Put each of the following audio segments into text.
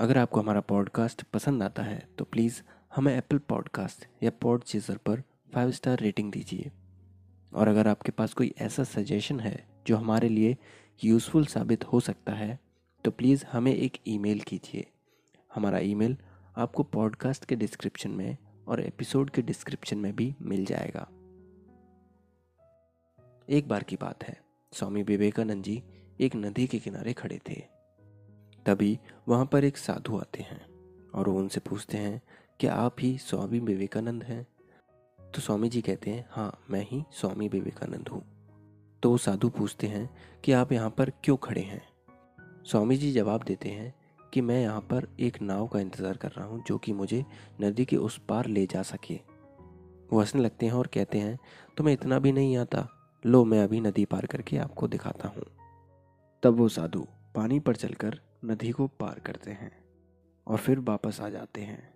अगर आपको हमारा पॉडकास्ट पसंद आता है तो प्लीज़ हमें एप्पल पॉडकास्ट या पॉड चीज़र पर फाइव स्टार रेटिंग दीजिए। और अगर आपके पास कोई ऐसा सजेशन है, जो हमारे लिए यूज़फुल साबित हो सकता है तो प्लीज़ हमें एक ईमेल कीजिए। हमारा ईमेल आपको पॉडकास्ट के डिस्क्रिप्शन में और एपिसोड के डिस्क्रिप्शन में भी मिल जाएगा। एक बार की बात है, स्वामी विवेकानंद जी एक नदी के किनारे खड़े थे। तभी वहाँ पर एक साधु आते हैं और वो उनसे पूछते हैं कि आप ही स्वामी विवेकानंद हैं? तो स्वामी जी कहते हैं हाँ मैं ही स्वामी विवेकानंद हूँ। तो वो साधु पूछते हैं कि आप यहाँ पर क्यों खड़े हैं? स्वामी जी जवाब देते हैं कि मैं यहाँ पर एक नाव का इंतज़ार कर रहा हूँ जो कि मुझे नदी के उस पार ले जा सके। वो हंसने लगते हैं और कहते हैं तुम्हें इतना भी नहीं आता। लो, मैं अभी नदी पार करके आपको दिखाता हूँ। तब वो साधु पानी पर चलकर नदी को पार करते हैं और फिर वापस आ जाते हैं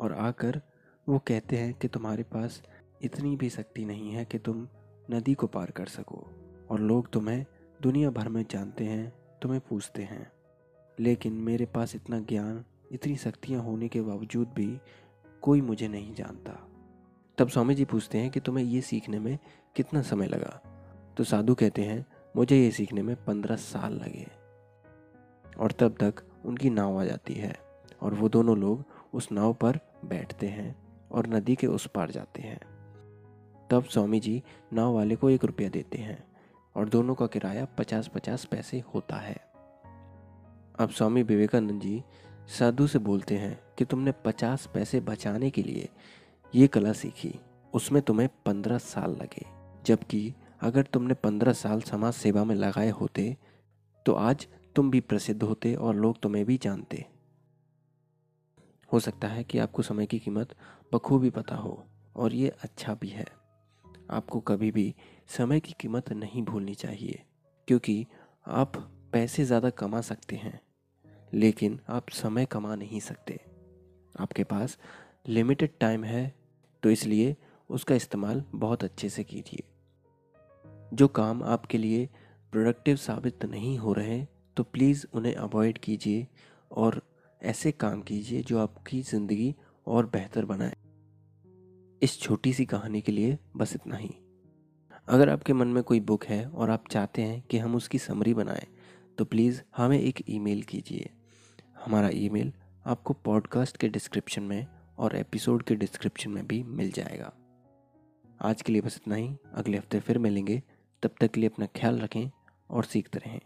और आकर वो कहते हैं कि तुम्हारे पास इतनी भी शक्ति नहीं है कि तुम नदी को पार कर सको और लोग तुम्हें दुनिया भर में जानते हैं, तुम्हें पूछते हैं। लेकिन मेरे पास इतना ज्ञान, इतनी शक्तियाँ होने के बावजूद भी कोई मुझे नहीं जानता। तब स्वामी जी पूछते हैं कि तुम्हें ये सीखने में कितना समय लगा? तो साधु कहते हैं, मुझे ये सीखने में पंद्रह साल लगे। और तब तक उनकी नाव आ जाती है और वो दोनों लोग उस नाव पर बैठते हैं और नदी के उस पार जाते हैं। तब स्वामी जी नाव वाले को एक रुपया देते हैं और दोनों का किराया पचास पचास पैसे होता है। अब स्वामी विवेकानंद जी साधु से बोलते हैं कि तुमने पचास पैसे बचाने के लिए ये कला सीखी, उसमें तुम्हें पंद्रह साल लगे। जबकि अगर तुमने पंद्रह साल समाज सेवा में लगाए होते तो आज तुम भी प्रसिद्ध होते और लोग तुम्हें भी जानते। हो सकता है कि आपको समय की कीमत बखूबी पता हो, और ये अच्छा भी है। आपको कभी भी समय की कीमत नहीं भूलनी चाहिए, क्योंकि आप पैसे ज़्यादा कमा सकते हैं, लेकिन आप समय कमा नहीं सकते। आपके पास लिमिटेड टाइम है तो इसलिए उसका इस्तेमाल बहुत अच्छे से कीजिए। जो काम आपके लिए प्रोडक्टिव साबित नहीं हो रहे तो प्लीज़ उन्हें अवॉइड कीजिए और ऐसे काम कीजिए जो आपकी ज़िंदगी और बेहतर बनाए। इस छोटी सी कहानी के लिए बस इतना ही। अगर आपके मन में कोई बुक है और आप चाहते हैं कि हम उसकी समरी बनाएँ तो प्लीज़ हमें एक ईमेल कीजिए। हमारा ईमेल आपको पॉडकास्ट के डिस्क्रिप्शन में और एपिसोड के डिस्क्रिप्शन में भी मिल जाएगा। आज के लिए बस इतना ही। अगले हफ़्ते फिर मिलेंगे। तब तक के लिए अपना ख्याल रखें और सीखते रहें।